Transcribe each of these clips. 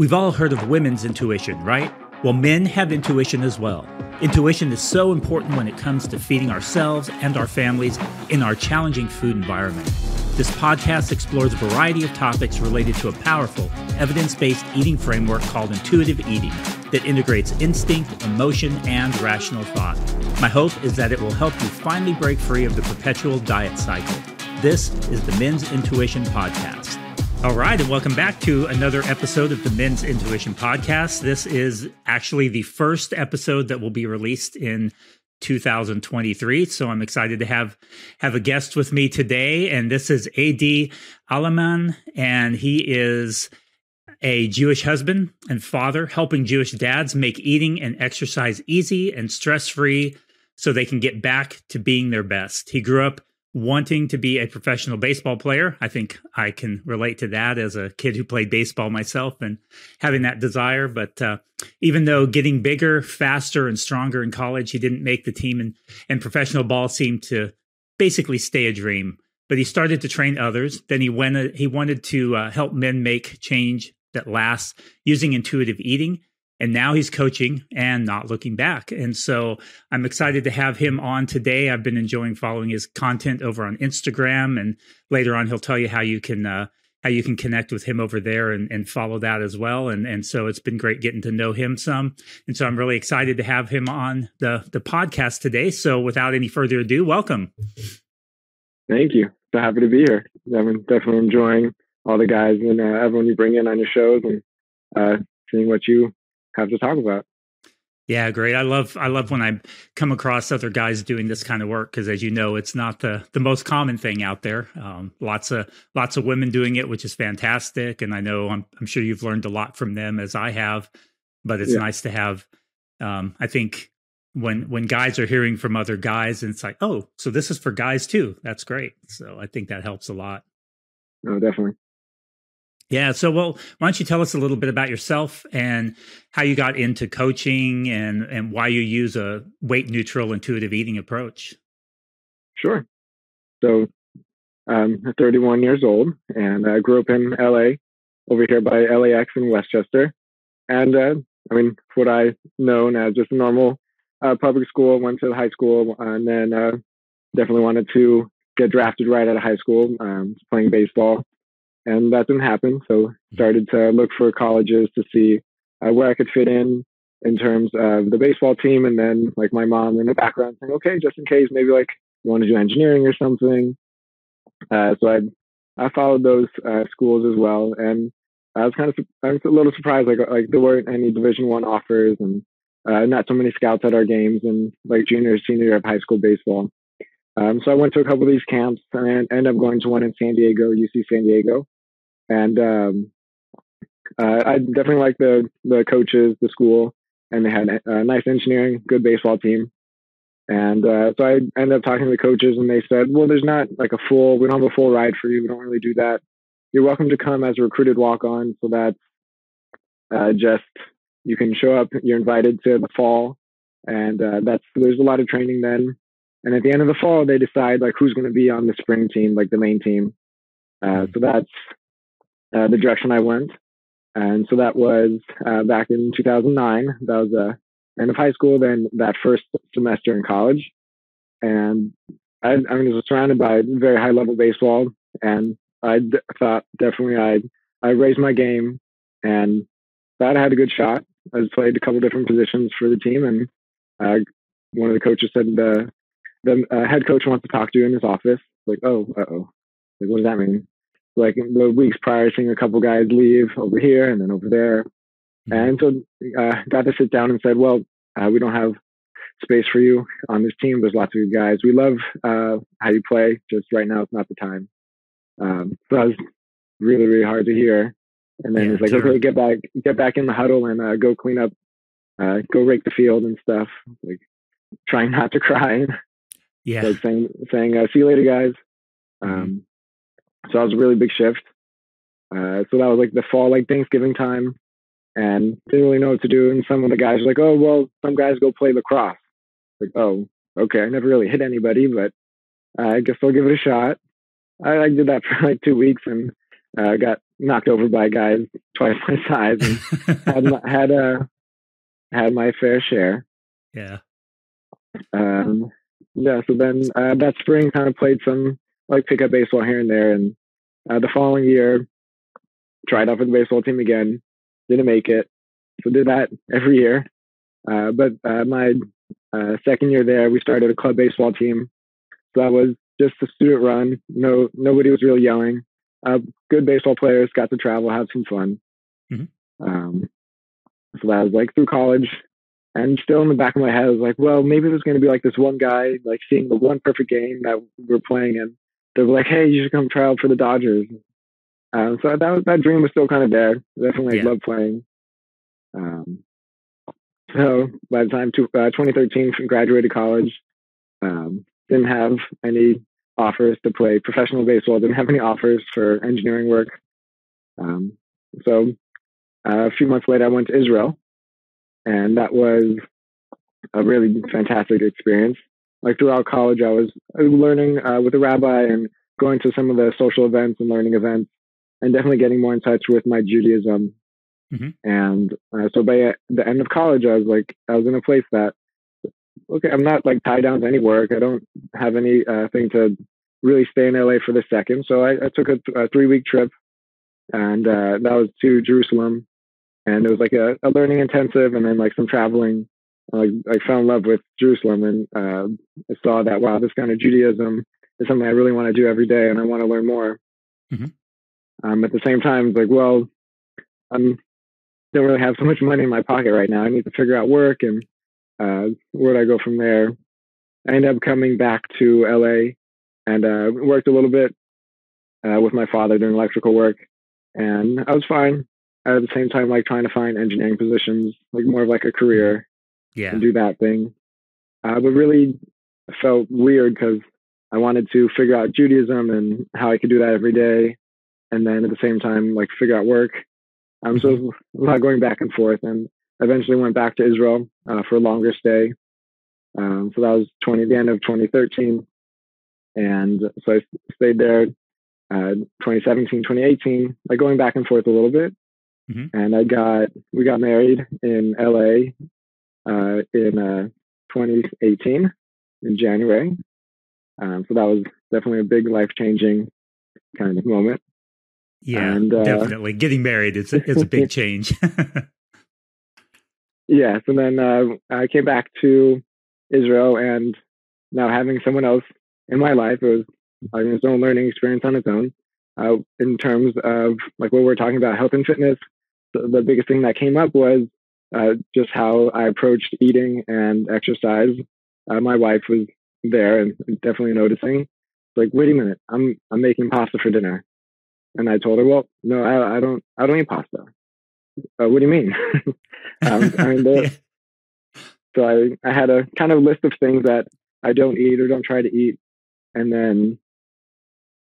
We've all heard of women's intuition, right? Well, men have intuition as well. Intuition is so important when it comes to feeding ourselves and our families in our challenging food environment. This podcast explores a variety of topics related to a powerful, evidence based eating framework called intuitive eating that integrates instinct, emotion, and rational thought. My hope is that it will help you finally break free of the perpetual diet cycle. This is the Men's Intuition Podcast. All right, and welcome back to another episode of the Men's Intuition Podcast. This is actually the first episode that will be released in 2023. So I'm excited to have have a guest with me today, and this is Adi Aleman, and he is a Jewish husband and father, helping Jewish dads make eating and exercise easy and stress free, so they can get back to being their best. He grew up wanting to be a professional baseball player. I think I can relate to that as a kid who played baseball myself and having that desire. But uh, even though getting bigger, faster, and stronger in college, he didn't make the team, and, and professional ball seemed to basically stay a dream. But he started to train others. Then he went. He wanted to uh, help men make change that lasts using intuitive eating and now he's coaching and not looking back. And so I'm excited to have him on today. I've been enjoying following his content over on Instagram, and later on he'll tell you how you can uh, how you can connect with him over there and, and follow that as well. And and so it's been great getting to know him some. And so I'm really excited to have him on the the podcast today. So without any further ado, welcome. Thank you. So happy to be here. I'm definitely enjoying all the guys and uh, everyone you bring in on your shows and uh, seeing what you have to talk about. Yeah, great. I love I love when I come across other guys doing this kind of work because, as you know, it's not the the most common thing out there. Um, lots of lots of women doing it, which is fantastic, and I know I'm I'm sure you've learned a lot from them as I have. But it's yeah. nice to have. Um, I think when when guys are hearing from other guys, and it's like, oh, so this is for guys too. That's great. So I think that helps a lot. No, definitely. Yeah. So, well, why don't you tell us a little bit about yourself and how you got into coaching and, and why you use a weight neutral intuitive eating approach? Sure. So, I'm 31 years old and I grew up in LA over here by LAX in Westchester. And uh, I mean, what I known as just a normal uh, public school, went to high school, and then uh, definitely wanted to get drafted right out of high school, um, playing baseball and that didn't happen. So started to look for colleges to see uh, where I could fit in in terms of the baseball team, and then like my mom in the background saying, okay, just in case, maybe like you want to do engineering or something. Uh, so I I followed those uh, schools as well, and I was kind of I was a little surprised like like there weren't any Division One offers and uh, not so many scouts at our games and like junior senior year of high school baseball. Um, so I went to a couple of these camps and ended up going to one in San Diego, UC San Diego. And um, uh, I definitely like the the coaches, the school, and they had a nice engineering, good baseball team. And uh, so I ended up talking to the coaches, and they said, "Well, there's not like a full. We don't have a full ride for you. We don't really do that. You're welcome to come as a recruited walk on. So that's uh, just you can show up. You're invited to the fall, and uh, that's there's a lot of training then. And at the end of the fall, they decide like who's going to be on the spring team, like the main team. Uh, so that's uh, the direction I went. And so that was uh, back in 2009. That was the uh, end of high school, then that first semester in college. And I, I was surrounded by very high level baseball. And I d- thought definitely I I raised my game and thought I had a good shot. I played a couple different positions for the team, and uh, one of the coaches said the the uh, head coach wants to talk to you in his office. Like, oh, uh oh, like what does that mean? Like the weeks prior, seeing a couple guys leave over here and then over there. Mm-hmm. And so uh, got to sit down and said, well, uh, we don't have space for you on this team. There's lots of guys. We love uh, how you play. Just right now, it's not the time. Um, so that was really, really hard to hear. And then yeah, it's like, okay, get back, get back in the huddle and uh, go clean up, uh, go rake the field and stuff. Like trying not to cry. Yeah. Like saying, saying, uh, see you later, guys. Mm-hmm. Um, so that was a really big shift. Uh, so that was like the fall, like Thanksgiving time, and didn't really know what to do. And some of the guys were like, "Oh, well, some guys go play lacrosse." Like, oh, okay. I never really hit anybody, but uh, I guess I'll give it a shot. I, I did that for like two weeks and uh, got knocked over by guys twice my size and had had a uh, had my fair share. Yeah. Um, yeah. So then uh, that spring, kind of played some like pick up baseball here and there, and uh, the following year, tried out for the baseball team again. Didn't make it, so did that every year. Uh, but uh, my uh, second year there, we started a club baseball team. So that was just a student run. No, nobody was really yelling. Uh, good baseball players got to travel, have some fun. Mm-hmm. Um, so that was like through college, and still in the back of my head, I was like, well, maybe there's going to be like this one guy, like seeing the one perfect game that we're playing, and they're like, hey, you should come try out for the Dodgers. Um, so that that dream was still kind of there. Definitely yeah. love playing. Um, so by the time to, uh, 2013, graduated college, um, didn't have any offers to play professional baseball. Didn't have any offers for engineering work. Um, so uh, a few months later, I went to Israel, and that was a really fantastic experience. Like throughout college, I was learning uh, with a rabbi and going to some of the social events and learning events, and definitely getting more in touch with my Judaism. Mm-hmm. And uh, so by the end of college, I was like, I was in a place that, okay, I'm not like tied down to any work. I don't have any uh, thing to really stay in LA for the second. So I, I took a, th- a three week trip, and uh, that was to Jerusalem and it was like a, a learning intensive and then like some traveling. Like I fell in love with Jerusalem and uh, I saw that wow, this kind of Judaism is something I really want to do every day, and I want to learn more. Mm-hmm. Um, at the same time, it's like, well, I don't really have so much money in my pocket right now. I need to figure out work and uh, where do I go from there? I ended up coming back to LA and uh, worked a little bit uh, with my father doing electrical work, and I was fine at the same time like trying to find engineering positions, like more of like a career, yeah, and do that thing. Uh, but really felt weird because I wanted to figure out Judaism and how I could do that every day, and then at the same time like figure out work. Um, so mm-hmm. a lot going back and forth, and eventually went back to Israel uh, for a longer stay. Um, so that was 20 the end of 2013, and so I stayed there uh, 2017, 2018, like going back and forth a little bit. Mm-hmm. And I got we got married in LA uh, in uh, 2018 in January. Um, so that was definitely a big life changing kind of moment. Yeah, and, uh, definitely. Getting married is a, it's a big change. yes, and then uh, I came back to Israel, and now having someone else in my life, it was having its own learning experience on its own. Uh, in terms of like what we're talking about, health and fitness, the, the biggest thing that came up was uh, just how I approached eating and exercise. Uh, my wife was there and definitely noticing. Like, wait a minute, I'm I'm making pasta for dinner, and I told her, well, no, I, I don't I don't eat pasta. Uh, what do you mean? um, I mean, yeah. so I I had a kind of list of things that I don't eat or don't try to eat, and then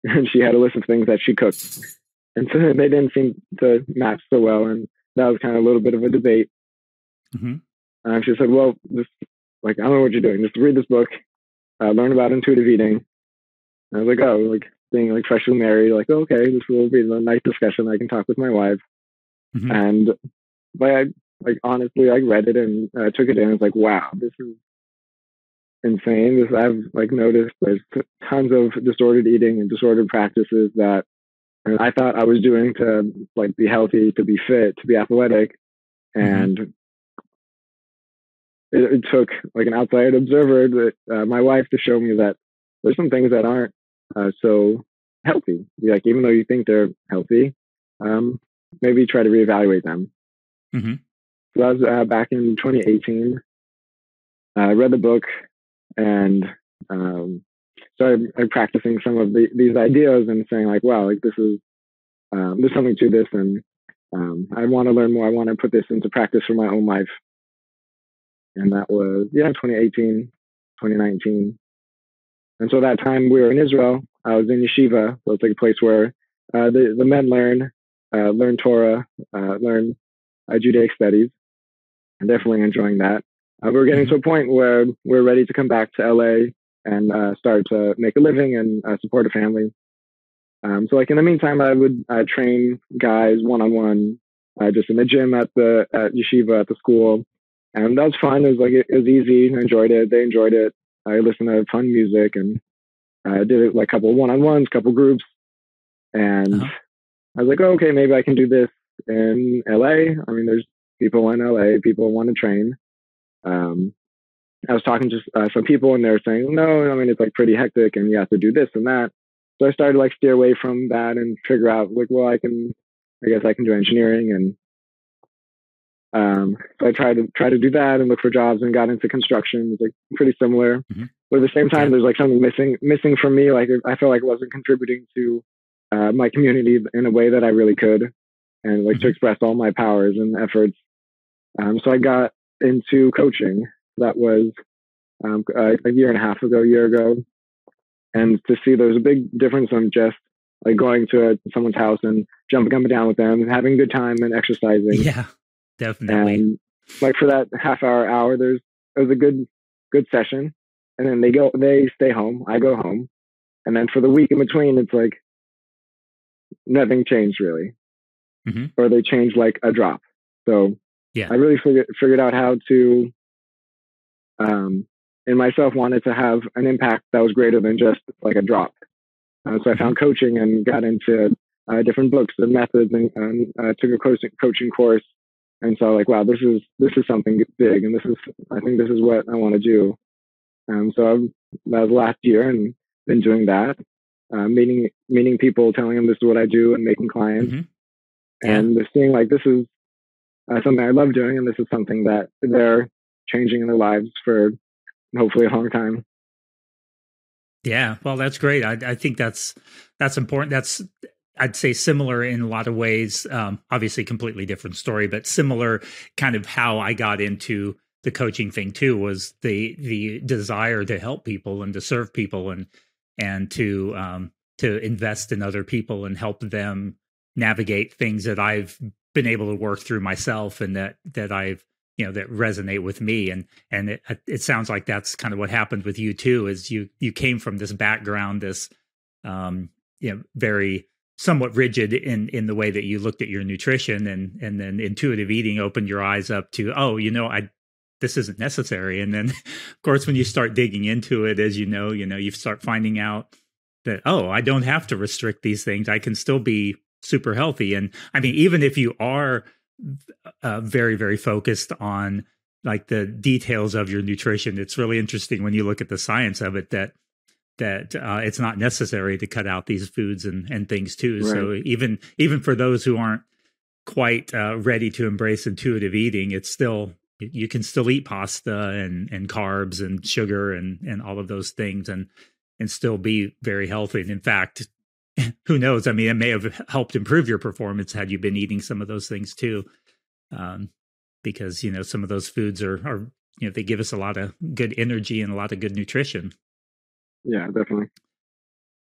and she had a list of things that she cooked and so they didn't seem to match so well, and that was kind of a little bit of a debate. Mm-hmm. Uh, she said, "Well, just like I don't know what you're doing. Just read this book, uh, learn about intuitive eating." And I was like, "Oh, like being like freshly married, like okay, this will be a nice discussion. I can talk with my wife." Mm-hmm. And but I like honestly, I read it and uh, took it in. I was like, "Wow, this is insane." This I've like noticed there's tons of disordered eating and disordered practices that and I thought I was doing to like be healthy, to be fit, to be athletic, mm-hmm. and mm-hmm. It, it, took like an outside observer, that, uh, my wife, to show me that there's some things that aren't uh, so healthy. Like even though you think they're healthy, um, maybe try to reevaluate them. Mm-hmm. So that was uh, back in 2018. I read the book and um, started practicing some of the, these ideas and saying like, wow, like this is um, there's something to this, and um, I want to learn more. I want to put this into practice for my own life. And that was yeah, 2018, 2019. And so that time we were in Israel. I was in yeshiva, so it's like a place where uh, the the men learn uh, learn Torah, uh, learn uh, Judaic studies. Definitely enjoying that. Uh, we're getting to a point where we're ready to come back to LA and uh, start to make a living and support a family. Um, so like in the meantime, I would uh, train guys one on one, just in the gym at the at yeshiva at the school, and that was fun. It was like it, was easy. I enjoyed it. They enjoyed it. I listened to fun music and I did it like a couple one on ones, couple groups, and uh-huh. I was like, oh, okay, maybe I can do this in LA. I mean, there's people in LA, people want to train. Um, I was talking to uh, some people and they're saying, no, I mean, it's like pretty hectic and you have to do this and that. So I started like steer away from that and figure out like, well, I can, I guess I can do engineering. And, um, so I tried to try to do that and look for jobs and got into construction. It's like pretty similar, mm-hmm. but at the same time, there's like something missing, missing from me. Like I felt like I wasn't contributing to, uh, my community in a way that I really could and like mm-hmm. to express all my powers and efforts. Um, so I got into coaching that was um, a, a, year and a half ago, a year ago, and to see there's a big difference from just like going to a, someone's house and jumping up and down with them, and having a good time and exercising. Yeah, definitely. And like for that half hour, hour, there's it was a good good session, and then they go, they stay home, I go home, and then for the week in between, it's like nothing changed really, mm-hmm. or they changed like a drop. So yeah, I really figured figured out how to um, and myself wanted to have an impact that was greater than just like a drop. Uh, so I found coaching and got into uh, different books and methods and, and uh, took a coaching, coaching course. And so like, wow, this is, this is something big. And this is, I think this is what I want to do. Um, so I've, that was last year and been doing that, uh, meeting, meeting people, telling them this is what I do and making clients mm-hmm. yeah. and seeing like, this is uh, something I love doing. And this is something that they're changing in their lives for hopefully a long time. Yeah, well, that's great. I, I think that's that's important. That's I'd say similar in a lot of ways. Um, obviously, completely different story, but similar kind of how I got into the coaching thing too was the the desire to help people and to serve people and and to um, to invest in other people and help them navigate things that I've been able to work through myself and that that I've you know that resonate with me and and it it sounds like that's kind of what happened with you too is you you came from this background this um you know very somewhat rigid in in the way that you looked at your nutrition and and then intuitive eating opened your eyes up to oh you know I this isn't necessary and then of course when you start digging into it as you know you know you start finding out that oh I don't have to restrict these things I can still be super healthy and I mean even if you are uh, very very focused on like the details of your nutrition. It's really interesting when you look at the science of it that that uh, it's not necessary to cut out these foods and and things too. Right. So even even for those who aren't quite uh, ready to embrace intuitive eating, it's still you can still eat pasta and and carbs and sugar and and all of those things and and still be very healthy. And in fact, who knows? I mean, it may have helped improve your performance had you been eating some of those things too, um, because you know some of those foods are are you know they give us a lot of good energy and a lot of good nutrition. Yeah, definitely.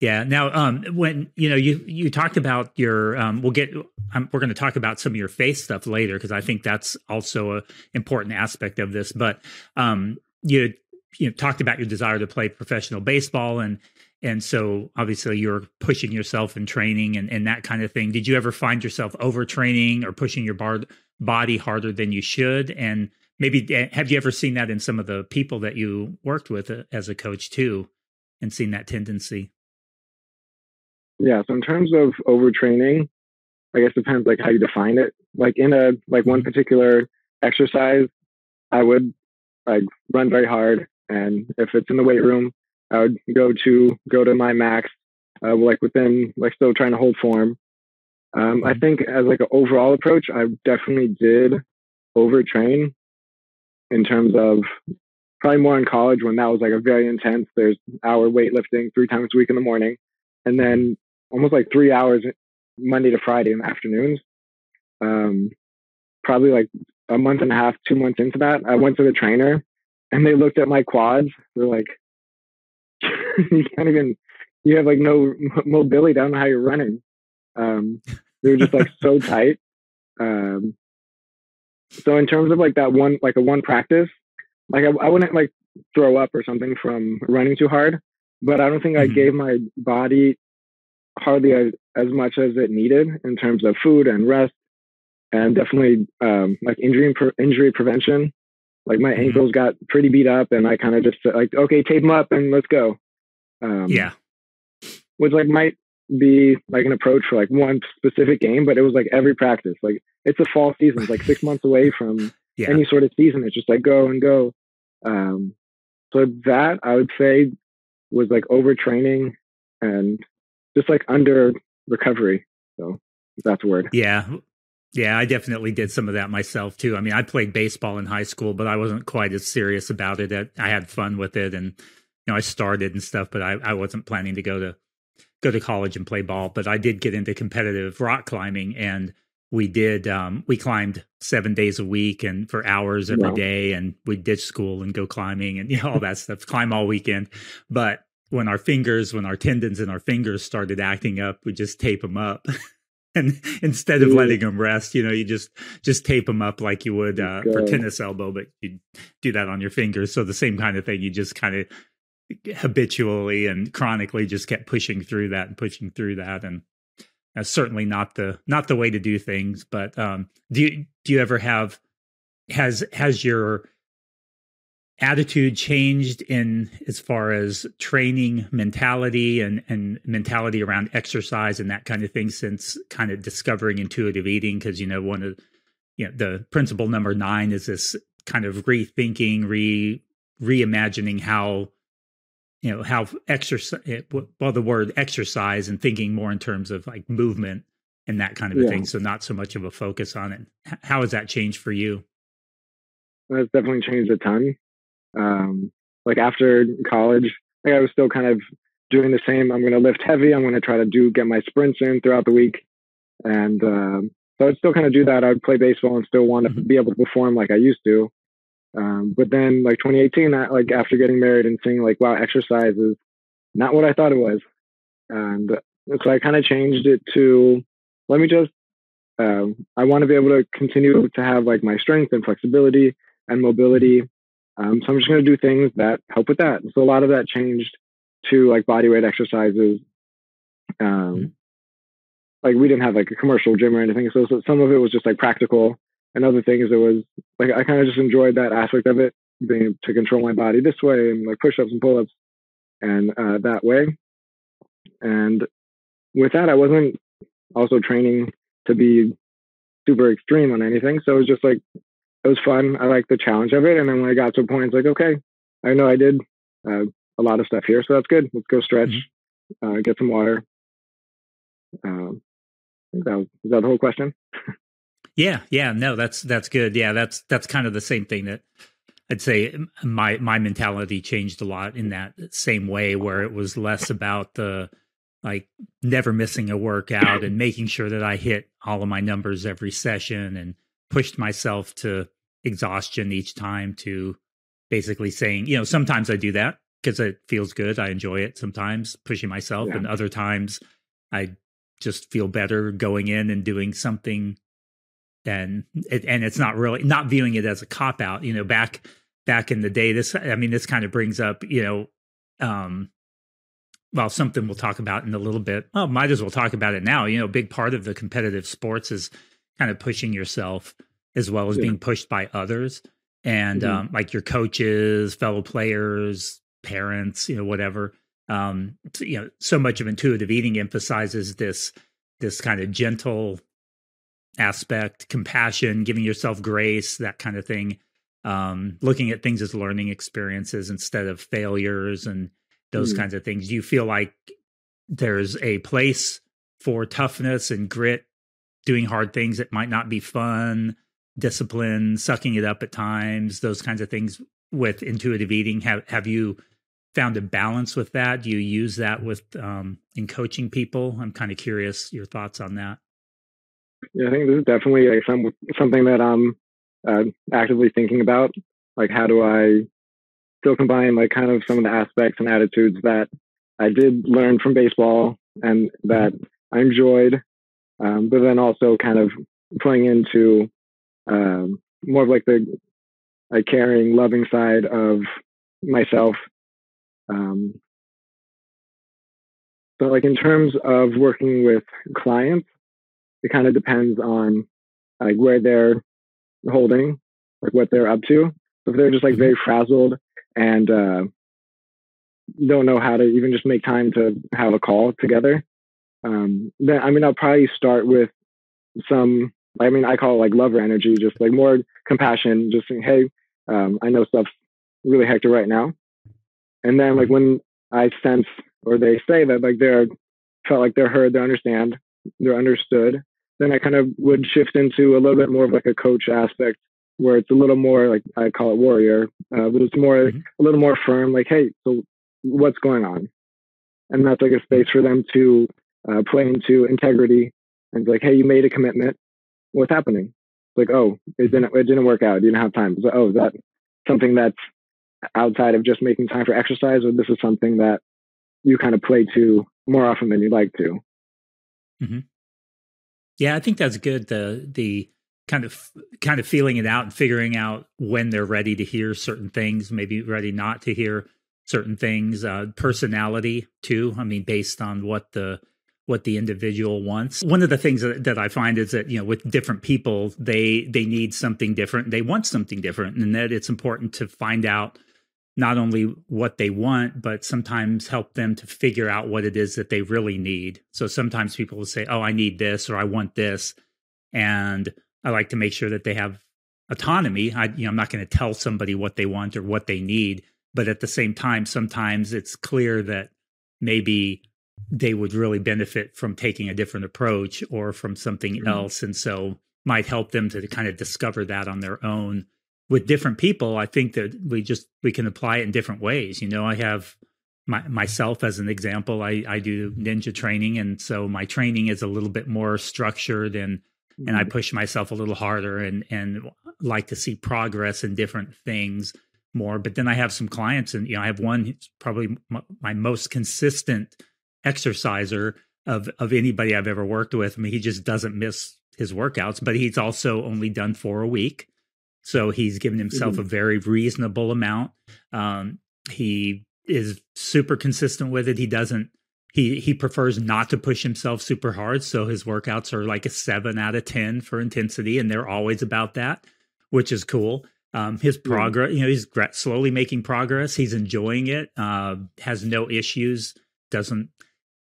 Yeah. Now, um, when you know you you talked about your, um, we'll get um, we're going to talk about some of your faith stuff later because I think that's also a important aspect of this. But um, you you know, talked about your desire to play professional baseball and and so obviously you're pushing yourself in training and, and that kind of thing did you ever find yourself overtraining or pushing your bar- body harder than you should and maybe eh, have you ever seen that in some of the people that you worked with uh, as a coach too and seen that tendency yeah so in terms of overtraining i guess depends like how you define it like in a like one mm-hmm. particular exercise i would like run very hard and if it's in the weight room I would go to go to my max, uh, like within like still trying to hold form. Um, I mm-hmm. think as like an overall approach, I definitely did overtrain in terms of probably more in college when that was like a very intense. There's hour weightlifting three times a week in the morning, and then almost like three hours Monday to Friday in the afternoons. Um, probably like a month and a half, two months into that, I went to the trainer and they looked at my quads. They're like, you can't even you have like no mobility. I don't know how you're running. Um, they're just like so tight. Um, so in terms of like that one, like a one practice, like I, I wouldn't like throw up or something from running too hard, but I don't think mm-hmm. I gave my body hardly as, as much as it needed in terms of food and rest, and definitely um, like injury injury prevention. Like my mm-hmm. ankles got pretty beat up, and I kind of just like, okay, tape them up and let's go. Um, yeah, which like might be like an approach for like one specific game, but it was like every practice. Like it's a fall season, it's like six months away from yeah. any sort of season. It's just like go and go. Um, so that I would say was like overtraining and just like under recovery. So that's a word. Yeah. Yeah, I definitely did some of that myself too. I mean, I played baseball in high school, but I wasn't quite as serious about it. I had fun with it and you know, I started and stuff, but I, I wasn't planning to go to go to college and play ball. But I did get into competitive rock climbing and we did um, we climbed seven days a week and for hours every wow. day, and we ditch school and go climbing and you know all that stuff climb all weekend. But when our fingers when our tendons and our fingers started acting up we just tape them up and instead of letting them rest you know you just just tape them up like you would uh, for tennis elbow but you do that on your fingers. So the same kind of thing you just kind of habitually and chronically just kept pushing through that and pushing through that and that's certainly not the not the way to do things. But um, do you do you ever have has has your attitude changed in as far as training mentality and and mentality around exercise and that kind of thing since kind of discovering intuitive eating because you know one of you know the principle number nine is this kind of rethinking re reimagining how you know how exercise eh, well the word exercise and thinking more in terms of like movement and that kind of a thing so not so much of a focus on it. How has that changed for you? That's definitely changed a ton. Um, like after college like i was still kind of doing the same i'm going to lift heavy i'm going to try to do get my sprints in throughout the week and um, so i'd still kind of do that i'd play baseball and still want to mm-hmm. be able to perform like i used to um, but then like 2018, I, like after getting married and seeing like, wow, exercise is not what I thought it was. And so I kind of changed it to, let me just, uh, I want to be able to continue to have like my strength and flexibility and mobility. Um, so I'm just going to do things that help with that. So a lot of that changed to like body weight exercises. Um, mm-hmm. like we didn't have like a commercial gym or anything. So, so some of it was just like practical and other things it was like I kind of just enjoyed that aspect of it, being to control my body this way and like push ups and pull ups and uh, that way. And with that, I wasn't also training to be super extreme on anything. So it was just like it was fun. I liked the challenge of it. And then when I got to a point, it's like, okay, I know I did uh, a lot of stuff here, so that's good. Let's go stretch, mm-hmm. uh, get some water. Um, that was, is that the whole question? Yeah, yeah, no, that's that's good. Yeah, that's that's kind of the same thing that I'd say my my mentality changed a lot in that same way where it was less about the like never missing a workout and making sure that I hit all of my numbers every session and pushed myself to exhaustion each time to basically saying, you know, sometimes I do that because it feels good. I enjoy it sometimes pushing myself yeah. and other times I just feel better going in and doing something and it, and it's not really not viewing it as a cop out you know back back in the day this i mean this kind of brings up you know um well something we'll talk about in a little bit oh might as well talk about it now you know a big part of the competitive sports is kind of pushing yourself as well as yeah. being pushed by others and mm-hmm. um like your coaches fellow players parents you know whatever um you know so much of intuitive eating emphasizes this this kind of gentle aspect, compassion, giving yourself grace, that kind of thing. Um, looking at things as learning experiences instead of failures and those mm. kinds of things. Do you feel like there's a place for toughness and grit, doing hard things that might not be fun, discipline, sucking it up at times, those kinds of things with intuitive eating? Have have you found a balance with that? Do you use that with um, in coaching people? I'm kind of curious your thoughts on that. Yeah, I think this is definitely like some something that I'm uh, actively thinking about. Like, how do I still combine like kind of some of the aspects and attitudes that I did learn from baseball and that I enjoyed, um, but then also kind of playing into um, more of like the like caring, loving side of myself. Um, but like in terms of working with clients, it kind of depends on like where they're holding, like what they're up to. If they're just like very frazzled and uh, don't know how to even just make time to have a call together, um, then I mean I'll probably start with some. I mean I call it like lover energy, just like more compassion. Just saying, hey, um, I know stuff's really hectic right now, and then like when I sense or they say that like they're felt like they're heard, they understand, they're understood, then I kind of would shift into a little bit more of like a coach aspect where it's a little more like I call it warrior, uh, but it's more mm-hmm. a little more firm. Like, hey, so what's going on? And that's like a space for them to uh, play into integrity and like, hey, you made a commitment. What's happening? It's like, oh, it didn't it didn't work out. You didn't have time. So, oh, is that something that's outside of just making time for exercise, or this is something that you kind of play to more often than you'd like to? Mm-hmm. Yeah, I think that's good. The the kind of kind of feeling it out and figuring out when they're ready to hear certain things, maybe ready not to hear certain things. Uh, personality too. I mean, based on what the what the individual wants. One of the things that, that I find is that you know with different people, they they need something different. They want something different, and that it's important to find out not only what they want, but sometimes help them to figure out what it is that they really need. So sometimes people will say, Oh, I need this or I want this. And I like to make sure that they have autonomy. I, you know, I'm not going to tell somebody what they want or what they need. But at the same time, sometimes it's clear that maybe they would really benefit from taking a different approach or from something mm-hmm. else. And so might help them to kind of discover that on their own with different people, I think that we just we can apply it in different ways. You know, I have my, myself as an example. I I do ninja training, and so my training is a little bit more structured and mm-hmm. and I mm-hmm. push myself a little harder and and like to see progress in different things more. But then I have some clients, and you know, I have one probably my, my most consistent exerciser of of anybody I've ever worked with. I mean, he just doesn't miss his workouts, but he's also only done four a week. So he's given himself mm-hmm. a very reasonable amount. Um, he is super consistent with it. He doesn't. He he prefers not to push himself super hard. So his workouts are like a seven out of ten for intensity, and they're always about that, which is cool. Um, his progress, you know, he's slowly making progress. He's enjoying it. Uh, has no issues. Doesn't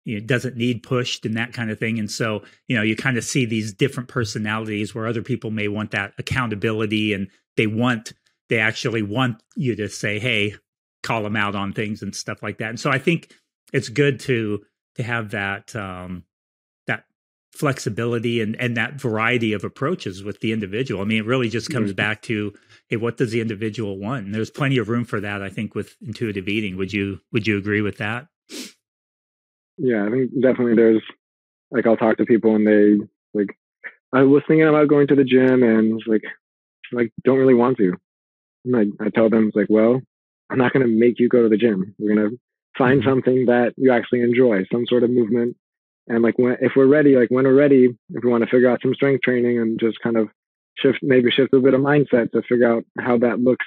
you know, doesn't need pushed and that kind of thing. And so, you know, you kind of see these different personalities where other people may want that accountability and they want, they actually want you to say, hey, call them out on things and stuff like that. And so I think it's good to, to have that, um, that flexibility and, and that variety of approaches with the individual. I mean, it really just comes mm-hmm. back to, hey, what does the individual want? And there's plenty of room for that, I think, with intuitive eating. Would you, would you agree with that? Yeah, I think definitely there's like I'll talk to people and they like I was thinking about going to the gym and like like don't really want to. And I, I tell them it's like, well, I'm not gonna make you go to the gym. We're gonna find mm-hmm. something that you actually enjoy, some sort of movement. And like when if we're ready, like when we're ready, if we want to figure out some strength training and just kind of shift maybe shift a bit of mindset to figure out how that looks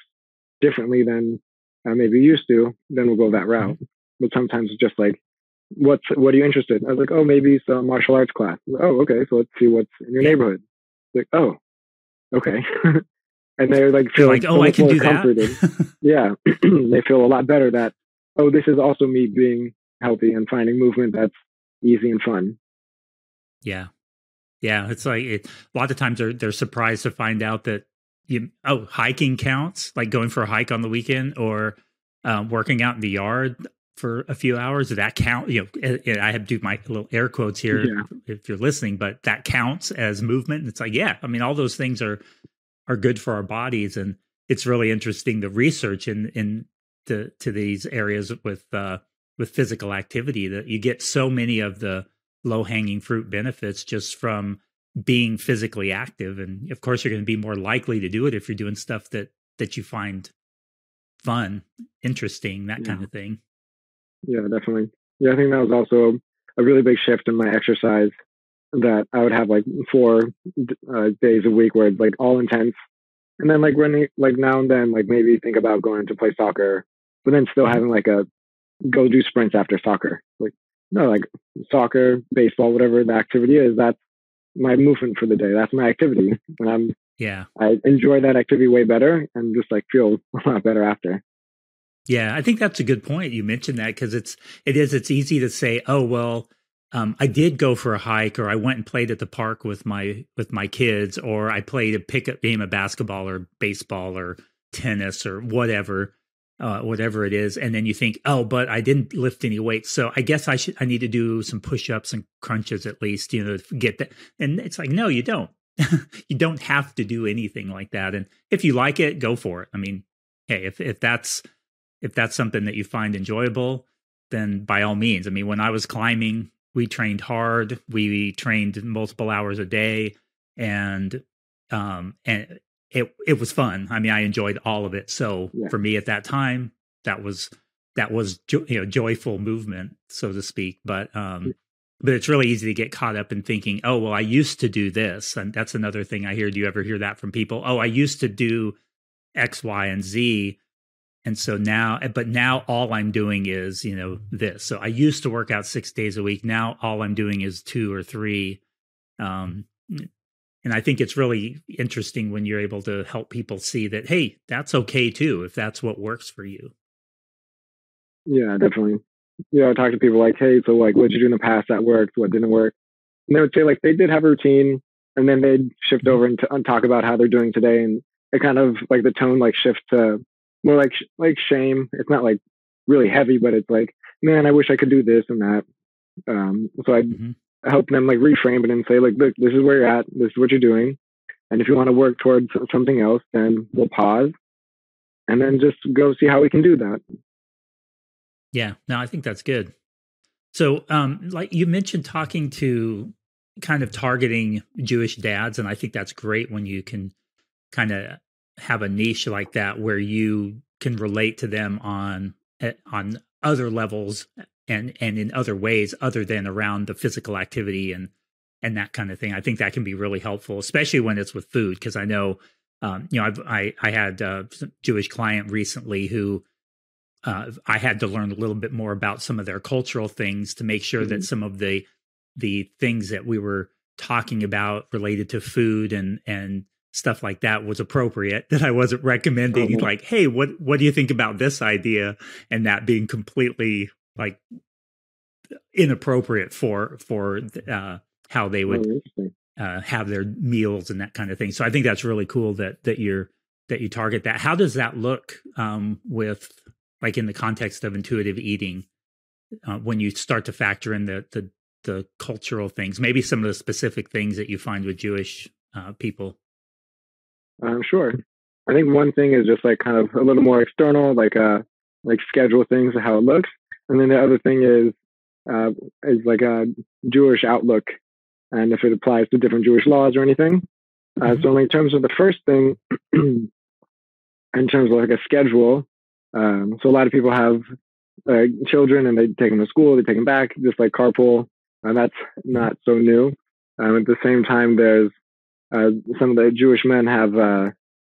differently than uh, maybe used to, then we'll go that route. Mm-hmm. But sometimes it's just like what's what are you interested in? I was like, oh, maybe some martial arts class. Like, oh, okay, so let's see what's in your neighborhood. Like, oh, okay. and they're like feel like, oh, I can do comforted. that. yeah, they feel a lot better that oh, this is also me being healthy and finding movement that's easy and fun. Yeah, yeah. It's like it, a lot of times they're they're surprised to find out that you oh hiking counts, like going for a hike on the weekend or um, working out in the yard for a few hours that count you know i have to do my little air quotes here yeah. if you're listening but that counts as movement it's like yeah i mean all those things are are good for our bodies and it's really interesting the research in in to to these areas with uh with physical activity that you get so many of the low hanging fruit benefits just from being physically active and of course you're going to be more likely to do it if you're doing stuff that that you find fun interesting that yeah. kind of thing yeah, definitely. Yeah, I think that was also a really big shift in my exercise that I would have like four uh, days a week where it's like all intense. And then like running, like now and then, like maybe think about going to play soccer, but then still having like a go do sprints after soccer. Like no, like soccer, baseball, whatever the activity is, that's my movement for the day. That's my activity. And I'm, yeah, I enjoy that activity way better and just like feel a lot better after. Yeah, I think that's a good point. You mentioned that because it's, it is, it's easy to say, oh, well, um, I did go for a hike, or I went and played at the park with my with my kids, or I played a pickup game of basketball or baseball or tennis or whatever, uh, whatever it is, and then you think, oh, but I didn't lift any weights, so I guess I should I need to do some push ups and crunches at least, you know, to get that. And it's like, no, you don't. you don't have to do anything like that. And if you like it, go for it. I mean, hey, if if that's if that's something that you find enjoyable, then by all means. I mean, when I was climbing we trained hard. We trained multiple hours a day, and um, and it it was fun. I mean, I enjoyed all of it. So yeah. for me at that time, that was that was jo- you know joyful movement, so to speak. But um, but it's really easy to get caught up in thinking, oh well, I used to do this, and that's another thing I hear. Do you ever hear that from people? Oh, I used to do X, Y, and Z and so now, eh, but now all I'm doing is, you know, this. So I used to work out six days a week. Now all I'm doing is two or three. Um, and I think it's really interesting when you're able to help people see that, hey, that's okay too, if that's what works for you. Yeah, definitely. You know, I talk to people like, hey, so like, what you do in the past that worked? What didn't work? And they would say like they did have a routine, and then they'd shift mm-hmm. over and, t- and talk about how they're doing today, and it kind of like the tone like shift to more like like shame. It's not like really heavy, but it's like, man, I wish I could do this and that. Um, so I mm-hmm. help them like reframe it and say, like, look, this is where you're at. This is what you're doing. And if you want to work towards something else, then we'll pause and then just go see how we can do that. Yeah, no, I think that's good. So, um, like you mentioned, talking to kind of targeting Jewish dads, and I think that's great when you can kind of have a niche like that where you can relate to them on eh, on other levels and and in other ways other than around the physical activity and and that kind of thing. I think that can be really helpful, especially when it's with food. Because I know, um, you know, I've, i I had a Jewish client recently who uh, I had to learn a little bit more about some of their cultural things to make sure mm-hmm. that some of the the things that we were talking about related to food and and stuff like that was appropriate that I wasn't recommending. Mm-hmm. like hey what what do you think about this idea? And that being completely like inappropriate for for uh how they would oh, uh have their meals and that kind of thing. So I think that's really cool that that you're that you target that. How does that look um with like in the context of intuitive eating uh, when you start to factor in the the the cultural things? Maybe some of the specific things that you find with Jewish uh, people um, sure. I think one thing is just like kind of a little more external, like uh, like schedule things, how it looks, and then the other thing is uh, is like a Jewish outlook, and if it applies to different Jewish laws or anything. Uh, mm-hmm. So in terms of the first thing, in terms of like a schedule, um, so a lot of people have uh, children and they take them to school, they take them back, just like carpool, and that's not so new. Um, at the same time, there's uh, some of the Jewish men have uh,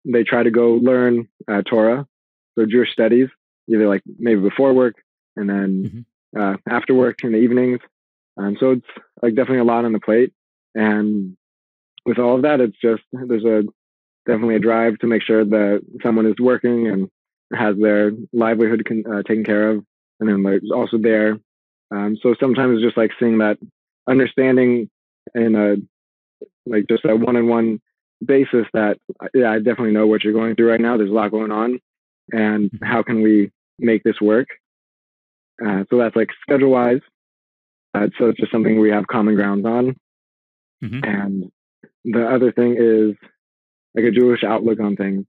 they try to go learn uh, Torah, so Jewish studies, either like maybe before work and then mm-hmm. uh, after work in the evenings. Um, so it's like definitely a lot on the plate, and with all of that, it's just there's a definitely a drive to make sure that someone is working and has their livelihood con- uh, taken care of, and then there's also there. Um, so sometimes it's just like seeing that understanding in a like just a one-on-one basis that yeah, I definitely know what you're going through right now. There's a lot going on, and mm-hmm. how can we make this work? Uh, so that's like schedule-wise. Uh, so it's just something we have common grounds on. Mm-hmm. And the other thing is like a Jewish outlook on things.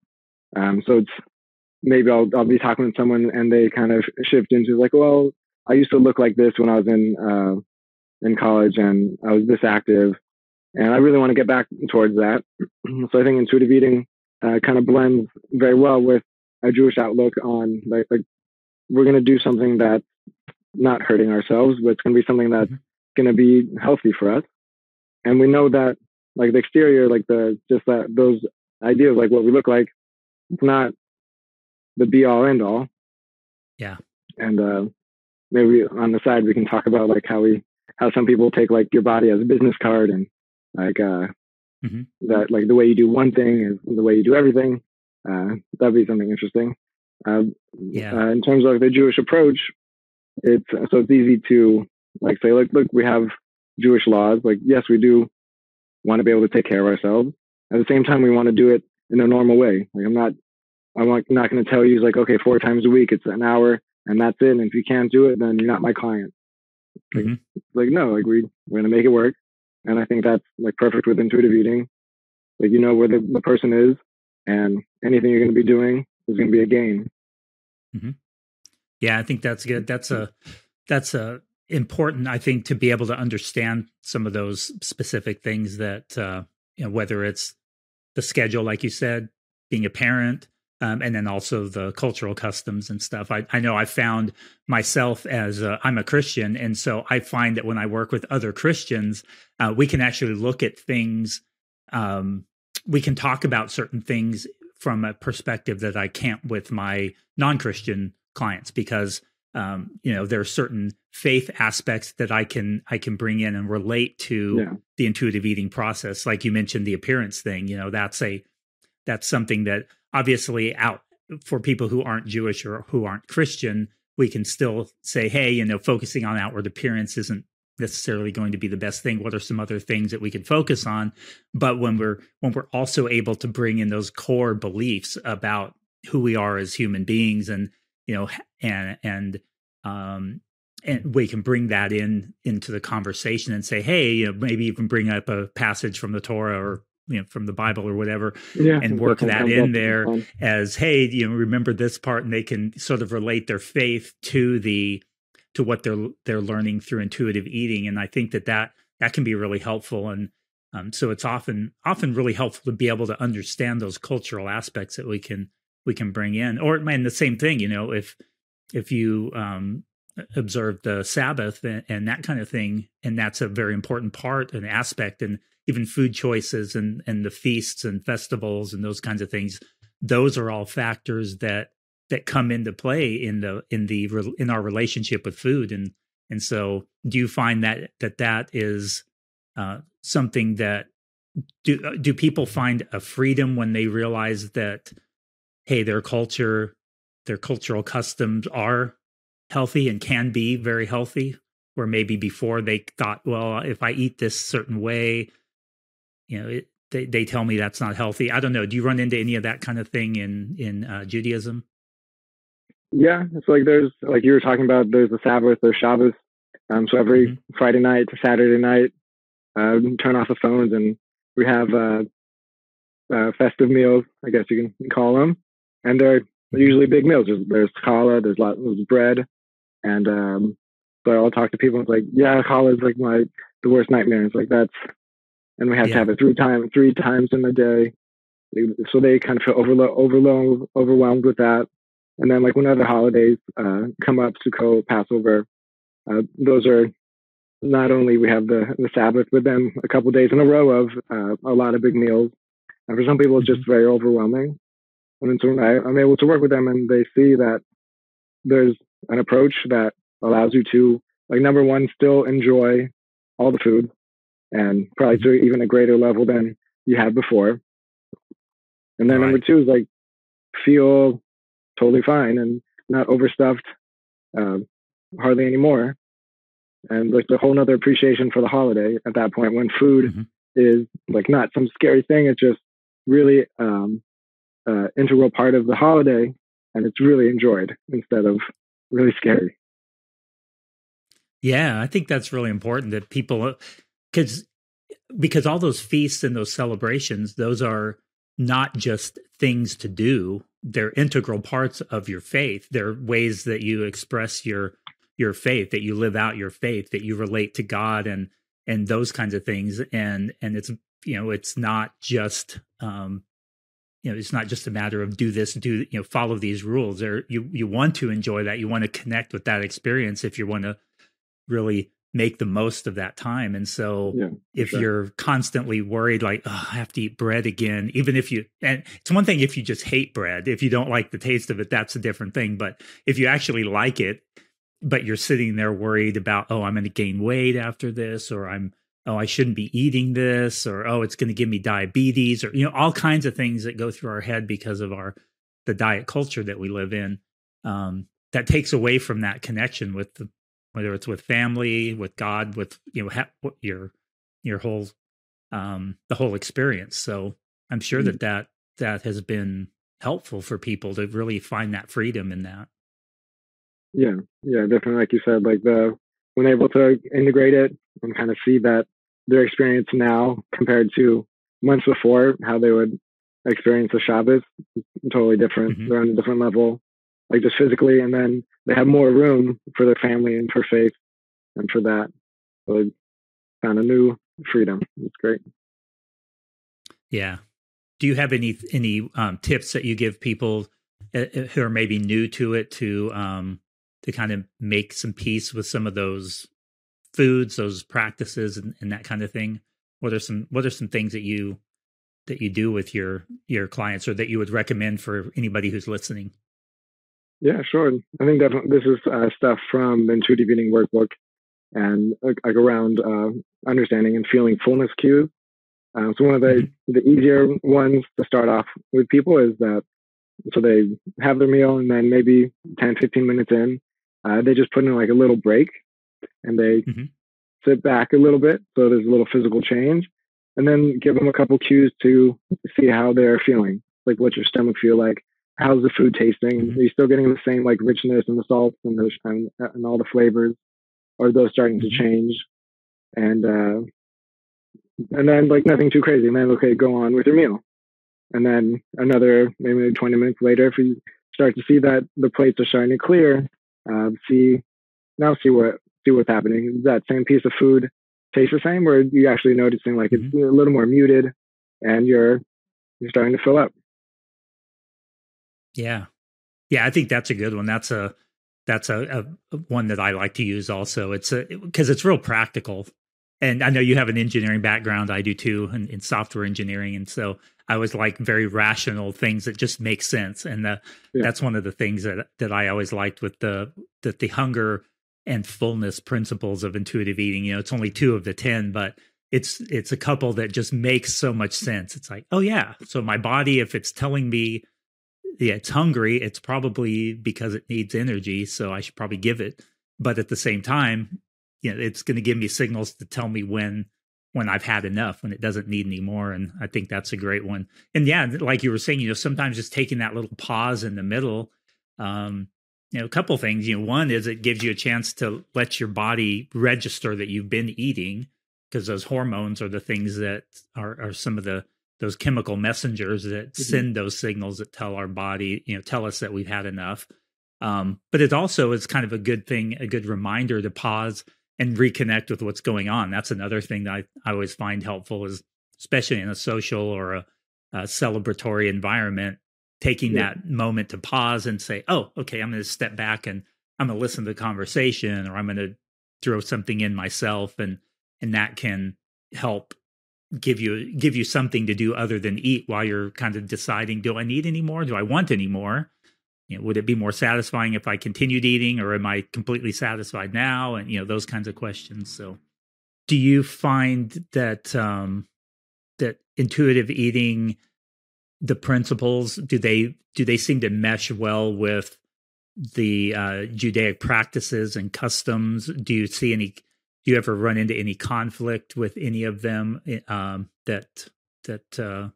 Um, so it's maybe I'll I'll be talking with someone and they kind of shift into like, well, I used to look like this when I was in uh, in college and I was this active, and I really want to get back towards that. so I think intuitive eating uh, kind of blends very well with a Jewish outlook on like, like we're going to do something that's not hurting ourselves, but it's going to be something that's mm-hmm. going to be healthy for us. And we know that like the exterior, like the just that those ideas, like what we look like, it's not the be all end all. Yeah. And uh, maybe on the side we can talk about like how we how some people take like your body as a business card and like uh mm-hmm. that like the way you do one thing is the way you do everything. Uh, that'd be something interesting. Uh, yeah. In terms of the Jewish approach, it's so it's easy to like say, look, look, we have Jewish laws. Like, yes, we do want to be able to take care of ourselves. At the same time, we want to do it in a normal way. Like, I'm not, I'm not going to tell you like, okay, four times a week, it's an hour, and that's it. And if you can't do it, then you're not my client. Like, mm-hmm. like no, like we we're going to make it work. And I think that's like perfect with intuitive eating. Like, you know where the, the person is, and anything you're going to be doing is going to be a gain. Mm-hmm. Yeah, I think that's good. That's a that's a important. I think to be able to understand some of those specific things that uh, you know, whether it's the schedule, like you said, being a parent, um, and then also the cultural customs and stuff. I, I know I found myself as i am a Christian, and so I find that when I work with other Christians, uh, we can actually look at things. Um, we can talk about certain things from a perspective that I can't with my non-Christian clients because um, you know there are certain faith aspects that I can I can bring in and relate to yeah. the intuitive eating process. Like you mentioned, the appearance thing. You know, that's a that's something that obviously out for people who aren't Jewish or who aren't Christian, we can still say, hey, you know, focusing on outward appearance isn't necessarily going to be the best thing. What are some other things that we can focus on? But when we're when we're also able to bring in those core beliefs about who we are as human beings and you know and and um and we can bring that in into the conversation and say hey you know maybe even bring up a passage from the torah or you know from the bible or whatever yeah, and work that in there as hey you know remember this part and they can sort of relate their faith to the to what they're they're learning through intuitive eating. And i think that that that can be really helpful. And um, so it's often often really helpful to be able to understand those cultural aspects that we can we can bring in. Or and the same thing you know if if you um, observe the sabbath and, and, that kind of thing and that's a very important part and aspect. And even food choices and and the feasts and festivals and those kinds of things those are all factors that that come into play in the in the in our relationship with food. And and so do you find that that that is uh, something that do uh, do people find a freedom when they realize that hey their culture their cultural customs are healthy and can be very healthy? Where maybe before they thought well if i eat this certain way you know it, they, they tell me that's not healthy i don't know do you run into any of that kind of thing in in uh, judaism yeah, it's like there's like you were talking about. There's the Sabbath, there's Shabbos. Um, so every mm-hmm. Friday night to Saturday night, uh, turn off the phones and we have uh, uh, festive meals. I guess you can call them, and they're usually big meals. There's, there's challah, there's lots of bread, and um, so I'll talk to people. It's like, yeah, challah is like my the worst nightmare. It's like that's, and we have yeah. to have it three times three times in a day. So they kind of feel overlo- overwhelmed overwhelmed with that. And then like when other holidays uh, come up, Sukkot, Passover, uh, those are not only we have the, the Sabbath, but then a couple days in a row of uh, a lot of big meals. And for some people, it's just mm-hmm. very overwhelming. And so I, I'm able to work with them and they see that there's an approach that allows you to, like, number one, still enjoy all the food and probably to even a greater level than you had before. And then right. number two is like feel totally fine and not overstuffed um, hardly anymore. And like the whole nother appreciation for the holiday at that point when food mm-hmm. is like not some scary thing. It's just really um, uh, integral part of the holiday and it's really enjoyed instead of really scary. Yeah, I think that's really important that people because because all those feasts and those celebrations, those are not just things to do they're integral parts of your faith. They're ways that you express your your faith that you live out your faith that you relate to god and and those kinds of things. And and it's you know it's not just um you know it's not just a matter of do this do you know follow these rules. There you you want to enjoy that. You want to connect with that experience if you want to really make the most of that time. And so yeah, if sure. you're constantly worried, like, oh, I have to eat bread again, even if you, and it's one thing if you just hate bread, if you don't like the taste of it, that's a different thing. But if you actually like it, but you're sitting there worried about, oh, I'm going to gain weight after this, or I'm, oh, I shouldn't be eating this, or oh, it's going to give me diabetes, or you know, all kinds of things that go through our head because of our the diet culture that we live in. Um, that takes away from that connection with the, whether it's with family, with God, with you know ha- your your whole um, the whole experience. So I'm sure that mm-hmm. that that has been helpful for people to really find that freedom in that. Yeah, yeah, definitely. Like you said, like the when able to integrate it and kind of see that their experience now compared to months before, how they would experience the Shabbos, totally different. Mm-hmm. They're on a different level, like just physically, and then they have more room for their family and for faith and for that. So found a new freedom. It's great. Yeah. Do you have any any um, tips that you give people uh, uh, who are maybe new to it to um, to kind of make some peace with some of those foods, those practices, and, and that kind of thing? What are some What are some things that you that you do with your your clients, or that you would recommend for anybody who's listening? Yeah, sure. I think that this is uh, stuff from the intuitive eating workbook and like, like around uh, understanding and feeling fullness cues. Um, so one of the, mm-hmm. the easier ones to start off with people is that so they have their meal and then maybe 10, 15 minutes in, uh, they just put in like a little break and they mm-hmm. sit back a little bit. So there's a little physical change and then give them a couple cues to see how they're feeling. Like what's your stomach feel like? How's the food tasting? Mm-hmm. Are you still getting the same like richness and the salts and the, and, and all the flavors? Are those starting mm-hmm. to change? And, uh, and then like nothing too crazy. And then, okay, go on with your meal. And then another maybe 20 minutes later, if you start to see that the plates are starting to clear, uh, see now see what see what's happening. Does that same piece of food taste the same, or you actually noticing like it's mm-hmm. a little more muted, and you're you're starting to fill up? Yeah, yeah, I think that's a good one. That's a that's a, a one that I like to use also. It's a because it's real practical and I know you have an engineering background. I do too, in, in, software engineering, and so I was like very rational things that just make sense. And the, yeah. that's one of the things that that I always liked with the that the hunger and fullness principles of intuitive eating. You know, it's only two of the ten, but it's it's a couple that just makes so much sense. It's like, oh yeah, so my body, if it's telling me yeah, it's hungry, it's probably because it needs energy, so I should probably give it. But at the same time, you know, it's going to give me signals to tell me when when I've had enough, when it doesn't need any more. And I think that's a great one. And yeah, like you were saying, you know, sometimes just taking that little pause in the middle. Um, you know, a couple things. You know, one is it gives you a chance to let your body register that you've been eating because those hormones are the things that are, are some of the those chemical messengers that mm-hmm. send those signals that tell our body, you know, tell us that we've had enough. Um, but it also is kind of a good thing, a good reminder to pause and reconnect with what's going on. That's another thing that I, I always find helpful is especially in a social or a, a celebratory environment, taking yeah. that moment to pause and say, oh, okay, I'm going to step back and I'm going to listen to the conversation or I'm going to throw something in myself and and that can help give you give you something to do other than eat while you're kind of deciding do I need any more? Do I want any more? you know, would it be more satisfying if I continued eating or am I completely satisfied now? And, you know, those kinds of questions. So do you find that, um, that intuitive eating, the principles, do they, do they seem to mesh well with the uh, Judaic practices and customs? Do you see any, do you ever run into any conflict with any of them eh, um, that, that, uh,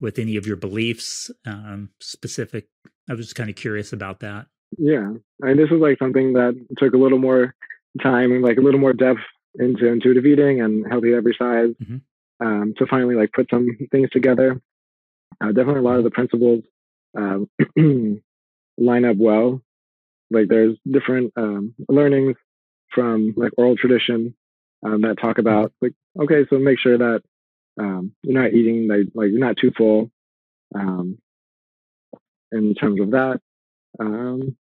with any of your beliefs um, specific i was just kind of curious about that. Yeah I mean, this is like something that took a little more time and like a little more depth into intuitive eating and Health at Every Size mm-hmm. um, to finally like put some things together. Uh, definitely a lot of the principles um, line up well. Like there's different um, learnings from like oral tradition um, that talk about like okay so make sure that um, you're not eating like like you're not too full um, in terms of that. Um,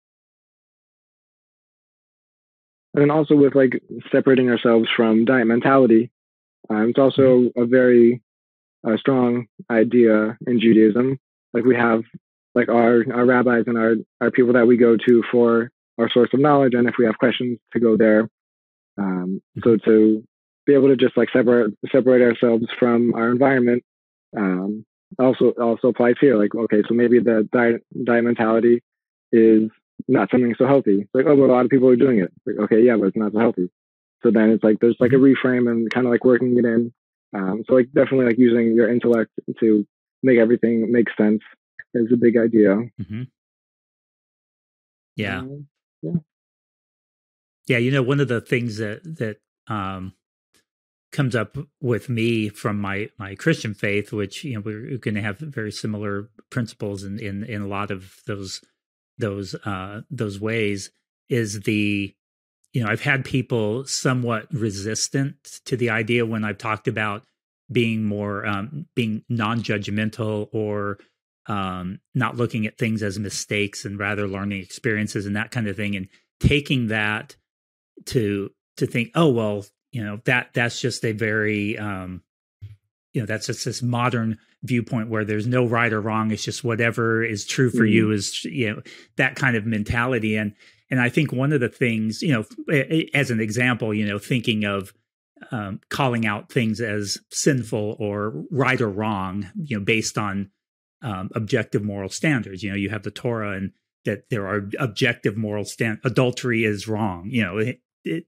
and then also with like separating ourselves from diet mentality, um, it's also mm-hmm. a very uh, strong idea in Judaism. Like we have like our our rabbis and our our people that we go to for our source of knowledge, and if we have questions, to go there. Um, so to be able to just like separate separate ourselves from our environment um, also also applies here. Like, okay, so maybe the diet, diet mentality is not something so healthy. like, oh, but a lot of people are doing it. Like, okay, yeah, but it's not so healthy. So then it's like there's like a mm-hmm. reframe and kind of like working it in. Um, so like definitely like using your intellect to make everything make sense is a big idea. Mm-hmm. Yeah. Um, yeah. Yeah, you know, one of the things that that um, comes up with me from my my Christian faith, which you know we're going to have very similar principles in in in a lot of those those uh, those ways, is the you know I've had people somewhat resistant to the idea when I've talked about being more um, being non-judgmental or um, not looking at things as mistakes and rather learning experiences and that kind of thing and taking that to to think oh well you know that that's just a very um you know that's just this modern viewpoint where there's no right or wrong it's just whatever is true for mm-hmm. you is you know that kind of mentality and and i think one of the things you know as an example you know thinking of um, calling out things as sinful or right or wrong you know based on um, objective moral standards. You know you have the torah and that there are objective moral stand adultery is wrong you know it,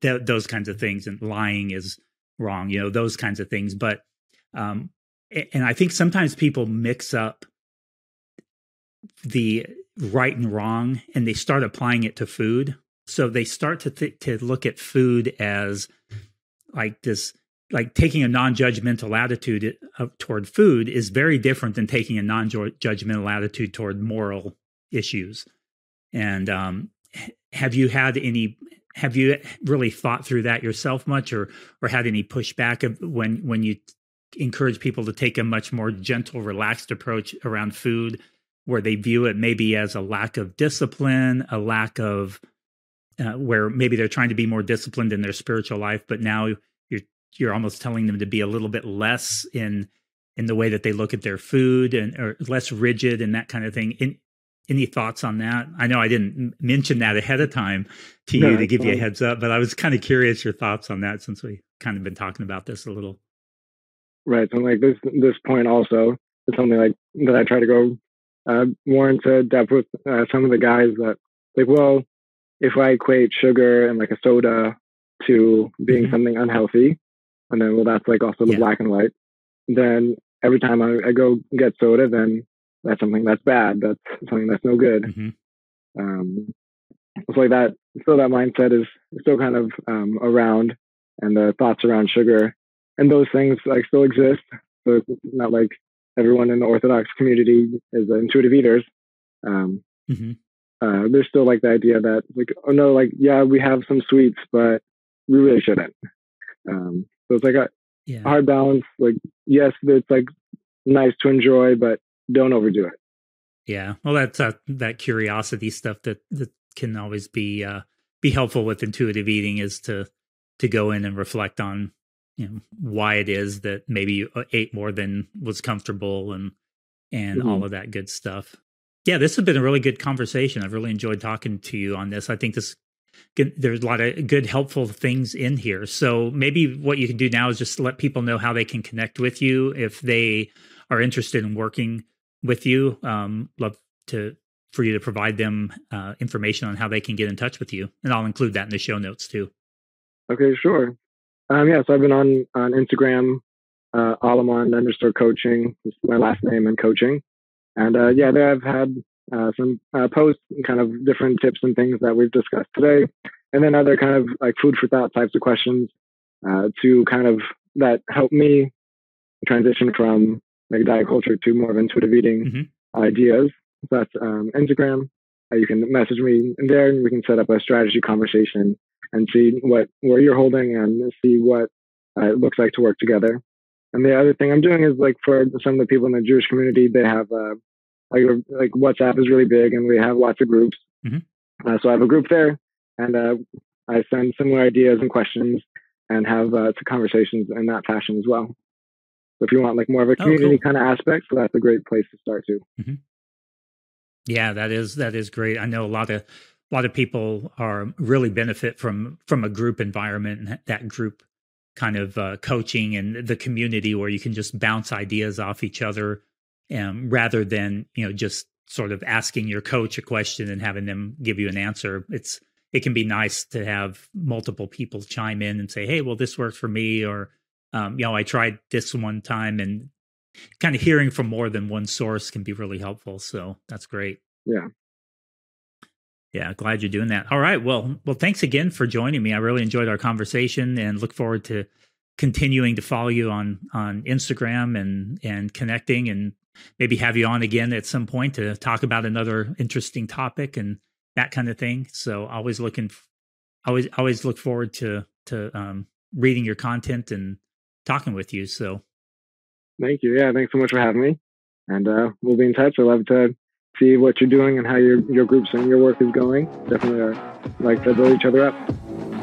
th- those kinds of things and lying is wrong you know those kinds of things. But um and i think sometimes people mix up the right and wrong and they start applying it to food. So they start to th- to look at food as like this like taking a non-judgmental attitude uh, toward food is very different than taking a non-judgmental attitude toward moral issues. And um, have you had any have you really thought through that yourself much or or had any pushback when when you encourage people to take a much more gentle relaxed approach around food where they view it maybe as a lack of discipline a lack of uh, where maybe they're trying to be more disciplined in their spiritual life but now you're almost telling them to be a little bit less in in the way that they look at their food and or less rigid and that kind of thing in, any thoughts on that? I know I didn't mention that ahead of time to you no, to give you a heads up, but I was kind of curious your thoughts on that since we kind of been talking about this a little. Right. So like this this point also is something like that I try to go uh, more into depth with uh, some of the guys that like, well, if I equate sugar and like a soda to being mm-hmm. something unhealthy, and then well that's like also the yeah. black and white, then every time I, I go get soda, then that's something that's bad. That's something that's no good. Mm-hmm. Um, it's like that. Still, that mindset is still kind of um, around, and the thoughts around sugar and those things like still exist. So it's not like everyone in the Orthodox community is intuitive eaters. Um, mm-hmm. uh, there's still like the idea that like, oh no, like yeah, we have some sweets, but we really shouldn't. Um, so it's like a yeah. hard balance. Like yes, it's like nice to enjoy, but don't overdo it. Yeah, well, that's uh, that curiosity stuff that that can always be uh, be helpful with intuitive eating is to to go in and reflect on you know why it is that maybe you uh, ate more than was comfortable and and mm-hmm. all of that good stuff. Yeah, this has been a really good conversation. I've really enjoyed talking to you on this. I think this there's a lot of good helpful things in here. So maybe what you can do now is just let people know how they can connect with you if they are interested in working with you. Um, love to for you to provide them uh, information on how they can get in touch with you, and I'll include that in the show notes too. Okay, sure. Um, yeah, so I've been on on Instagram, uh, Aleman underscore coaching. My last name and coaching, and uh, yeah, there I've had uh, some uh, posts, kind of different tips and things that we've discussed today, and then other kind of like food for thought types of questions uh, to kind of that help me transition from like diet culture to more of intuitive eating mm-hmm. ideas. So that's um, Instagram. Uh, you can message me there, and we can set up a strategy conversation and see what where you're holding and see what uh, it looks like to work together. And the other thing I'm doing is like for some of the people in the Jewish community, they have uh, like like WhatsApp is really big, and we have lots of groups. Mm-hmm. Uh, so I have a group there, and uh, I send similar ideas and questions, and have uh, conversations in that fashion as well. So if you want like more of a community oh, cool. kind of aspect, so that's a great place to start too. Mm-hmm. Yeah, that is that is great. I know a lot of a lot of people are really benefit from from a group environment and that group kind of uh, coaching and the community where you can just bounce ideas off each other um, rather than you know just sort of asking your coach a question and having them give you an answer it's it can be nice to have multiple people chime in and say hey well this worked for me or um, you know i tried this one time and kind of hearing from more than one source can be really helpful so that's great yeah yeah, glad you're doing that. All right. Well, well, thanks again for joining me. I really enjoyed our conversation and look forward to continuing to follow you on on Instagram and and connecting and maybe have you on again at some point to talk about another interesting topic and that kind of thing. So always looking always always look forward to to um, reading your content and talking with you. So thank you. Yeah, thanks so much for having me. And uh, we'll be in touch. I love to see what you're doing and how your your groups and your work is going. Definitely uh, like to build each other up.